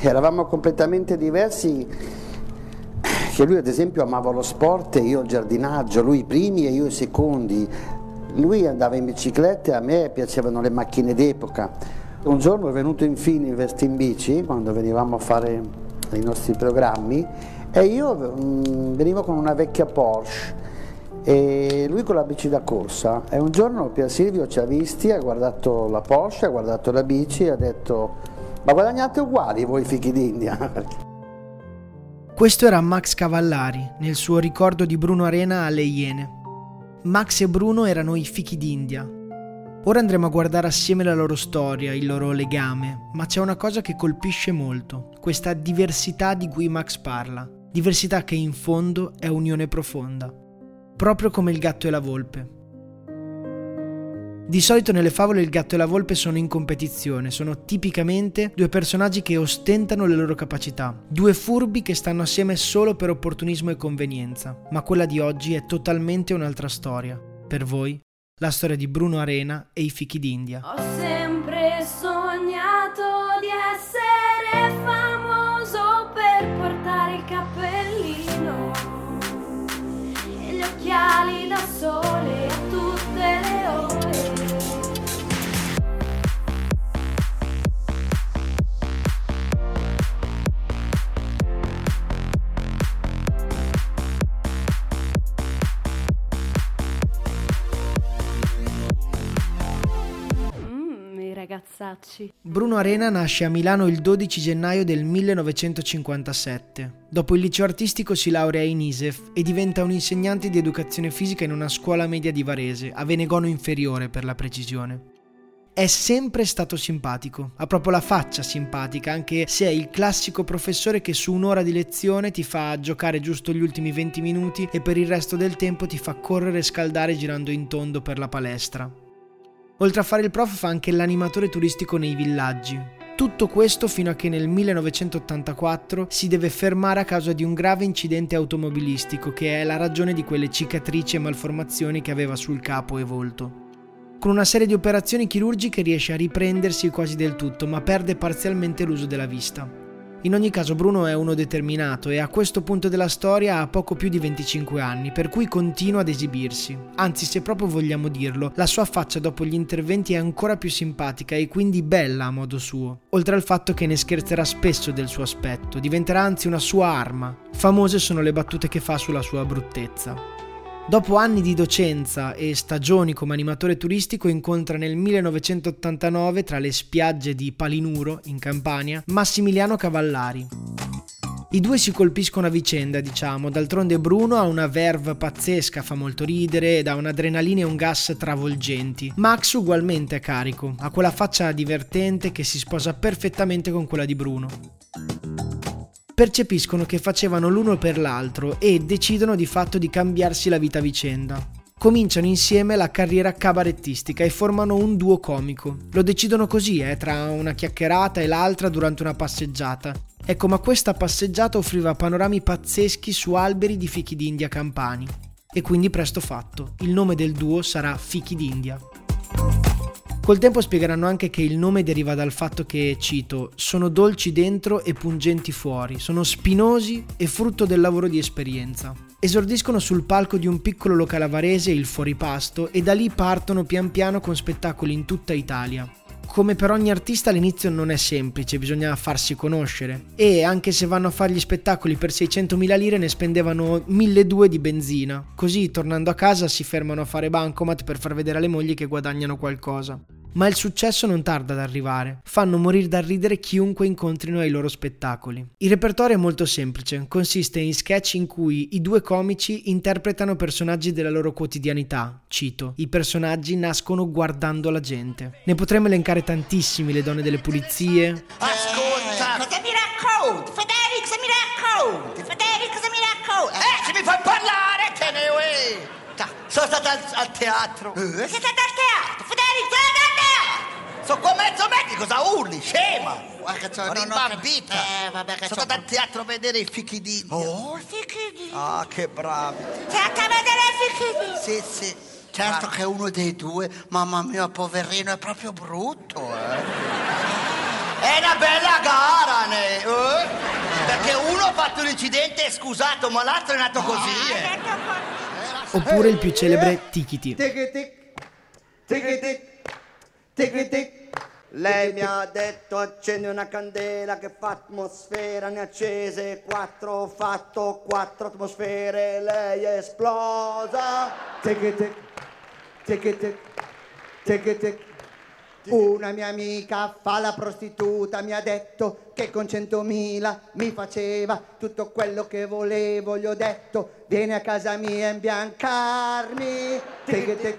eravamo completamente diversi, che lui ad esempio amava lo sport e io il giardinaggio, lui i primi e io i secondi. Lui andava in bicicletta e a me piacevano le macchine d'epoca. Un giorno è venuto infine in veste in bici, quando venivamo a fare i nostri programmi, e io mh, venivo con una vecchia Porsche e lui con la bici da corsa e un giorno Pier Silvio ci ha visti, ha guardato la Porsche, ha guardato la bici e ha detto ma guadagnate uguali voi fichi d'India. Questo era Max Cavallari nel suo ricordo di Bruno Arena alle Iene. Max e Bruno erano i fichi d'India. Ora andremo a guardare assieme la loro storia, il loro legame, ma c'è una cosa che colpisce molto, questa diversità di cui Max parla, diversità che in fondo è unione profonda proprio come il gatto e la volpe. Di solito nelle favole il gatto e la volpe sono in competizione, sono tipicamente due personaggi che ostentano le loro capacità, due furbi che stanno assieme solo per opportunismo e convenienza, ma quella di oggi è totalmente un'altra storia. Per voi, la storia di Bruno Arena e i fichi d'India. Ho ragazzacci. Bruno Arena nasce a Milano il 12 gennaio del 1957. Dopo il liceo artistico si laurea in ISEF e diventa un insegnante di educazione fisica in una scuola media di Varese, a Venegono inferiore per la precisione. È sempre stato simpatico, ha proprio la faccia simpatica, anche se è il classico professore che su un'ora di lezione ti fa giocare giusto gli ultimi 20 minuti e per il resto del tempo ti fa correre e scaldare girando in tondo per la palestra. Oltre a fare il prof fa anche l'animatore turistico nei villaggi, tutto questo fino a che nel 1984 si deve fermare a causa di un grave incidente automobilistico che è la ragione di quelle cicatrici e malformazioni che aveva sul capo e volto. Con una serie di operazioni chirurgiche riesce a riprendersi quasi del tutto, ma perde parzialmente l'uso della vista. In ogni caso Bruno è uno determinato e a questo punto della storia ha poco più di 25 anni, per cui continua ad esibirsi. Anzi, se proprio vogliamo dirlo, la sua faccia dopo gli interventi è ancora più simpatica e quindi bella a modo suo. Oltre al fatto che ne scherzerà spesso del suo aspetto, diventerà anzi una sua arma. Famose sono le battute che fa sulla sua bruttezza. Dopo anni di docenza e stagioni come animatore turistico incontra nel 1989 tra le spiagge di Palinuro, in Campania, Massimiliano Cavallari. I due si colpiscono a vicenda, diciamo, d'altronde Bruno ha una verve pazzesca, fa molto ridere ed ha un'adrenalina e un gas travolgenti. Max ugualmente è carico, ha quella faccia divertente che si sposa perfettamente con quella di Bruno percepiscono che facevano l'uno per l'altro e decidono di fatto di cambiarsi la vita a vicenda. Cominciano insieme la carriera cabarettistica e formano un duo comico. Lo decidono così, eh, tra una chiacchierata e l'altra durante una passeggiata. Ecco, ma questa passeggiata offriva panorami pazzeschi su alberi di fichi d'India campani. E quindi presto fatto, il nome del duo sarà Fichi d'India. Col tempo spiegheranno anche che il nome deriva dal fatto che, cito, sono dolci dentro e pungenti fuori, sono spinosi e frutto del lavoro di esperienza. Esordiscono sul palco di un piccolo locale avarese, il Fuoripasto, e da lì partono pian piano con spettacoli in tutta Italia. Come per ogni artista all'inizio non è semplice, bisogna farsi conoscere. E anche se vanno a fare gli spettacoli per 600.000 lire ne spendevano 1.200 di benzina. Così tornando a casa si fermano a fare bancomat per far vedere alle mogli che guadagnano qualcosa. Ma il successo non tarda ad arrivare, fanno morire da ridere chiunque incontrino ai loro spettacoli. Il repertorio è molto semplice, consiste in sketch in cui i due comici interpretano personaggi della loro quotidianità. Cito, i personaggi nascono guardando la gente. Ne potremmo elencare tantissimi, le donne delle pulizie. Ascolta! Cosa mi racconti? Federico, se mi racconti? Federico, se mi racconti? Eh, se mi fai parlare, te ne vuoi! Sono stata al, al teatro. Eh? Sei stata al teatro? Federico, sei stata al teatro! Sono qua mezzo metri, cosa urli? Scema! Guarda che c'ho rimbambita. Eh, vabbè che Sono stata al teatro a vedere i fichi d'India. Oh, i fichi d'India. Ah, che bravi. Sei andata a vedere i fichi d'India? Sì, sì. Certo ah. che uno dei due, mamma mia, poverino, è proprio brutto, eh. È una bella gara, ne. sull'incidente è scusato, ma l'altro è nato così. eh. Oppure il più celebre Tikiti. Tic tic, tic tic. Lei mi ha detto accendi una candela che fa atmosfera, ne accese quattro, ho fatto quattro atmosfere, lei è esplosa. Tic tic, tic tic, tic tic. Una mia amica fa la prostituta, mi ha detto che con centomila mi faceva tutto quello che volevo, gli ho detto vieni a casa mia a imbiancarmi. Tic tic,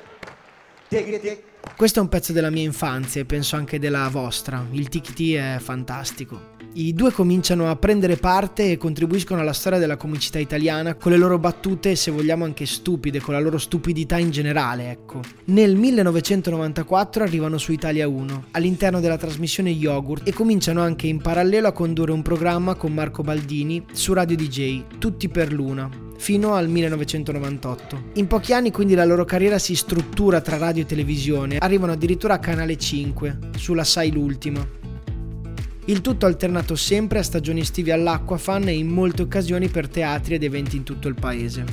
tic tic. Questo è un pezzo della mia infanzia e penso anche della vostra. Il Tikiti è fantastico. I due cominciano a prendere parte e contribuiscono alla storia della comicità italiana con le loro battute, se vogliamo anche stupide, con la loro stupidità in generale, ecco. Nel 1994 arrivano su Italia 1, all'interno della trasmissione Yogurt e cominciano anche in parallelo a condurre un programma con Marco Baldini su Radio DJ, Tutti per Luna, fino al 1998. In pochi anni quindi la loro carriera si struttura tra radio e televisione, arrivano addirittura a Canale 5, sulla Sai l'ultima. Il tutto alternato sempre a stagioni estive all'Aquafan e in molte occasioni per teatri ed eventi in tutto il paese.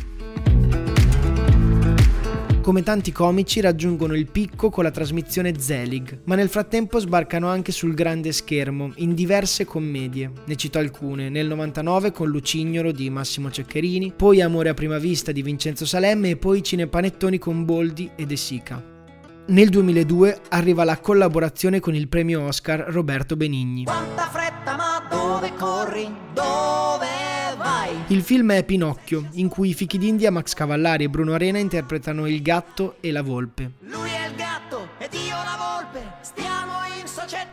Come tanti comici raggiungono il picco con la trasmissione Zelig, ma nel frattempo sbarcano anche sul grande schermo in diverse commedie. Ne cito alcune, nel 99 con Lucignolo di Massimo Ceccherini, poi Amore a prima vista di Vincenzo Salemme e poi Cinepanettoni con Boldi e De Sica. Nel 2002 arriva la collaborazione con il premio Oscar Roberto Benigni. Quanta fretta, ma dove corri? Dove vai? Il film è Pinocchio, in cui i fichi d'India Max Cavallari e Bruno Arena interpretano il gatto e la volpe. Lui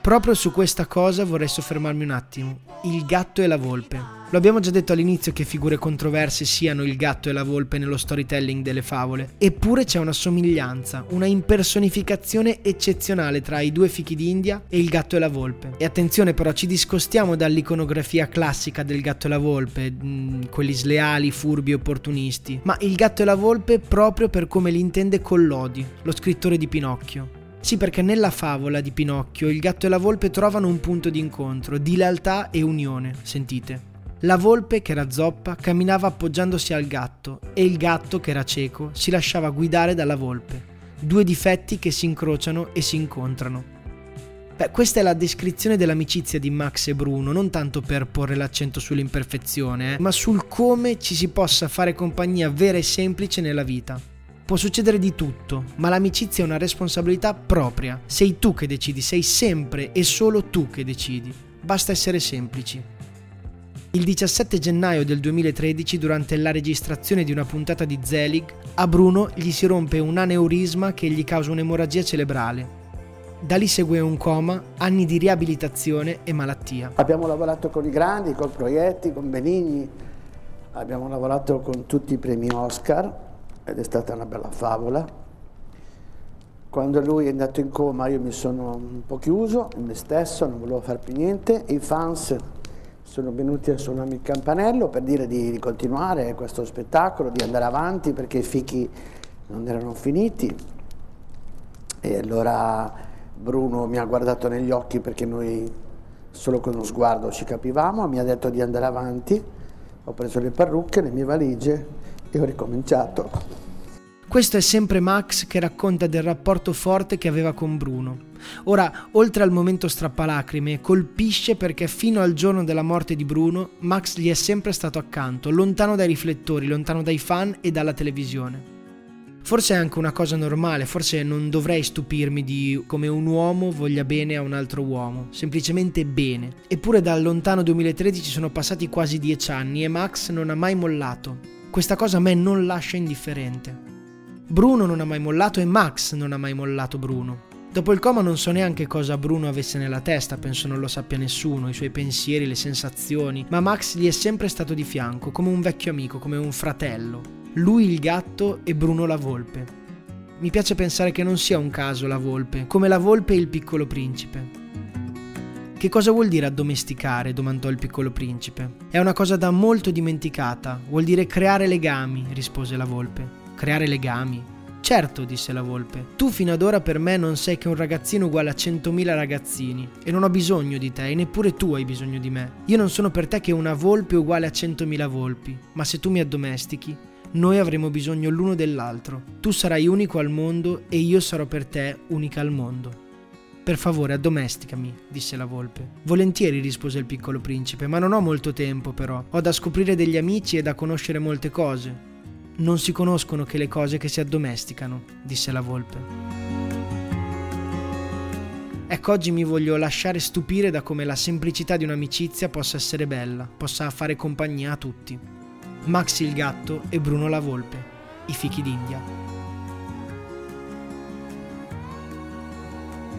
Proprio su questa cosa vorrei soffermarmi un attimo. Il gatto e la volpe. Lo abbiamo già detto all'inizio che figure controverse siano il gatto e la volpe nello storytelling delle favole. Eppure c'è una somiglianza, una impersonificazione eccezionale tra i due fichi d'India e il gatto e la volpe. E attenzione però, ci discostiamo dall'iconografia classica del gatto e la volpe, mh, quelli sleali, furbi opportunisti, ma il gatto e la volpe proprio per come li intende Collodi, lo scrittore di Pinocchio. Sì, perché nella favola di Pinocchio il gatto e la volpe trovano un punto di incontro, di lealtà e unione, sentite. La volpe, che era zoppa, camminava appoggiandosi al gatto e il gatto, che era cieco, si lasciava guidare dalla volpe. Due difetti che si incrociano e si incontrano. Beh, questa è la descrizione dell'amicizia di Max e Bruno, non tanto per porre l'accento sull'imperfezione, eh, ma sul come ci si possa fare compagnia vera e semplice nella vita. Può succedere di tutto, ma l'amicizia è una responsabilità propria. Sei tu che decidi, sei sempre e solo tu che decidi. Basta essere semplici. Il 17 gennaio del 2013, durante la registrazione di una puntata di Zelig, a Bruno gli si rompe un aneurisma che gli causa un'emorragia cerebrale. Da lì segue un coma, anni di riabilitazione e malattia. Abbiamo lavorato con i grandi, con Proietti, con Benigni, abbiamo lavorato con tutti i premi Oscar ed è stata una bella favola. Quando lui è andato in coma io mi sono un po' chiuso in me stesso, non volevo fare più niente i fans sono venuti a suonarmi il campanello per dire di, di continuare questo spettacolo, di andare avanti perché i fichi non erano finiti. E allora Bruno mi ha guardato negli occhi perché noi solo con uno sguardo ci capivamo, mi ha detto di andare avanti, ho preso le parrucche, le mie valigie e ho ricominciato. Questo è sempre Max che racconta del rapporto forte che aveva con Bruno. Ora, oltre al momento strappalacrime, colpisce perché fino al giorno della morte di Bruno, Max gli è sempre stato accanto, lontano dai riflettori, lontano dai fan e dalla televisione. Forse è anche una cosa normale, forse non dovrei stupirmi di come un uomo voglia bene a un altro uomo, semplicemente bene. Eppure dal lontano 2013 sono passati quasi dieci anni e Max non ha mai mollato. Questa cosa a me non lascia indifferente. Bruno non ha mai mollato e Max non ha mai mollato Bruno. Dopo il coma non so neanche cosa Bruno avesse nella testa, penso non lo sappia nessuno, i suoi pensieri, le sensazioni, ma Max gli è sempre stato di fianco, come un vecchio amico, come un fratello. Lui il gatto e Bruno la volpe. Mi piace pensare che non sia un caso la volpe, come la volpe e il piccolo principe. Che cosa vuol dire addomesticare? domandò il piccolo principe. È una cosa da molto dimenticata, vuol dire creare legami, rispose la volpe. Creare legami? Certo, disse la volpe, tu fino ad ora per me non sei che un ragazzino uguale a centomila ragazzini e non ho bisogno di te e neppure tu hai bisogno di me. Io non sono per te che una volpe uguale a centomila volpi, ma se tu mi addomestichi, noi avremo bisogno l'uno dell'altro. Tu sarai unico al mondo e io sarò per te unica al mondo. Per favore, addomesticami, disse la volpe. Volentieri, rispose il piccolo principe, ma non ho molto tempo però. Ho da scoprire degli amici e da conoscere molte cose. Non si conoscono che le cose che si addomesticano, disse la volpe. Ecco, oggi mi voglio lasciare stupire da come la semplicità di un'amicizia possa essere bella, possa fare compagnia a tutti. Maxi il gatto e Bruno la volpe, i fichi d'India.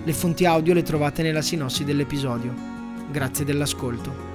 Le fonti audio le trovate nella sinossi dell'episodio. Grazie dell'ascolto.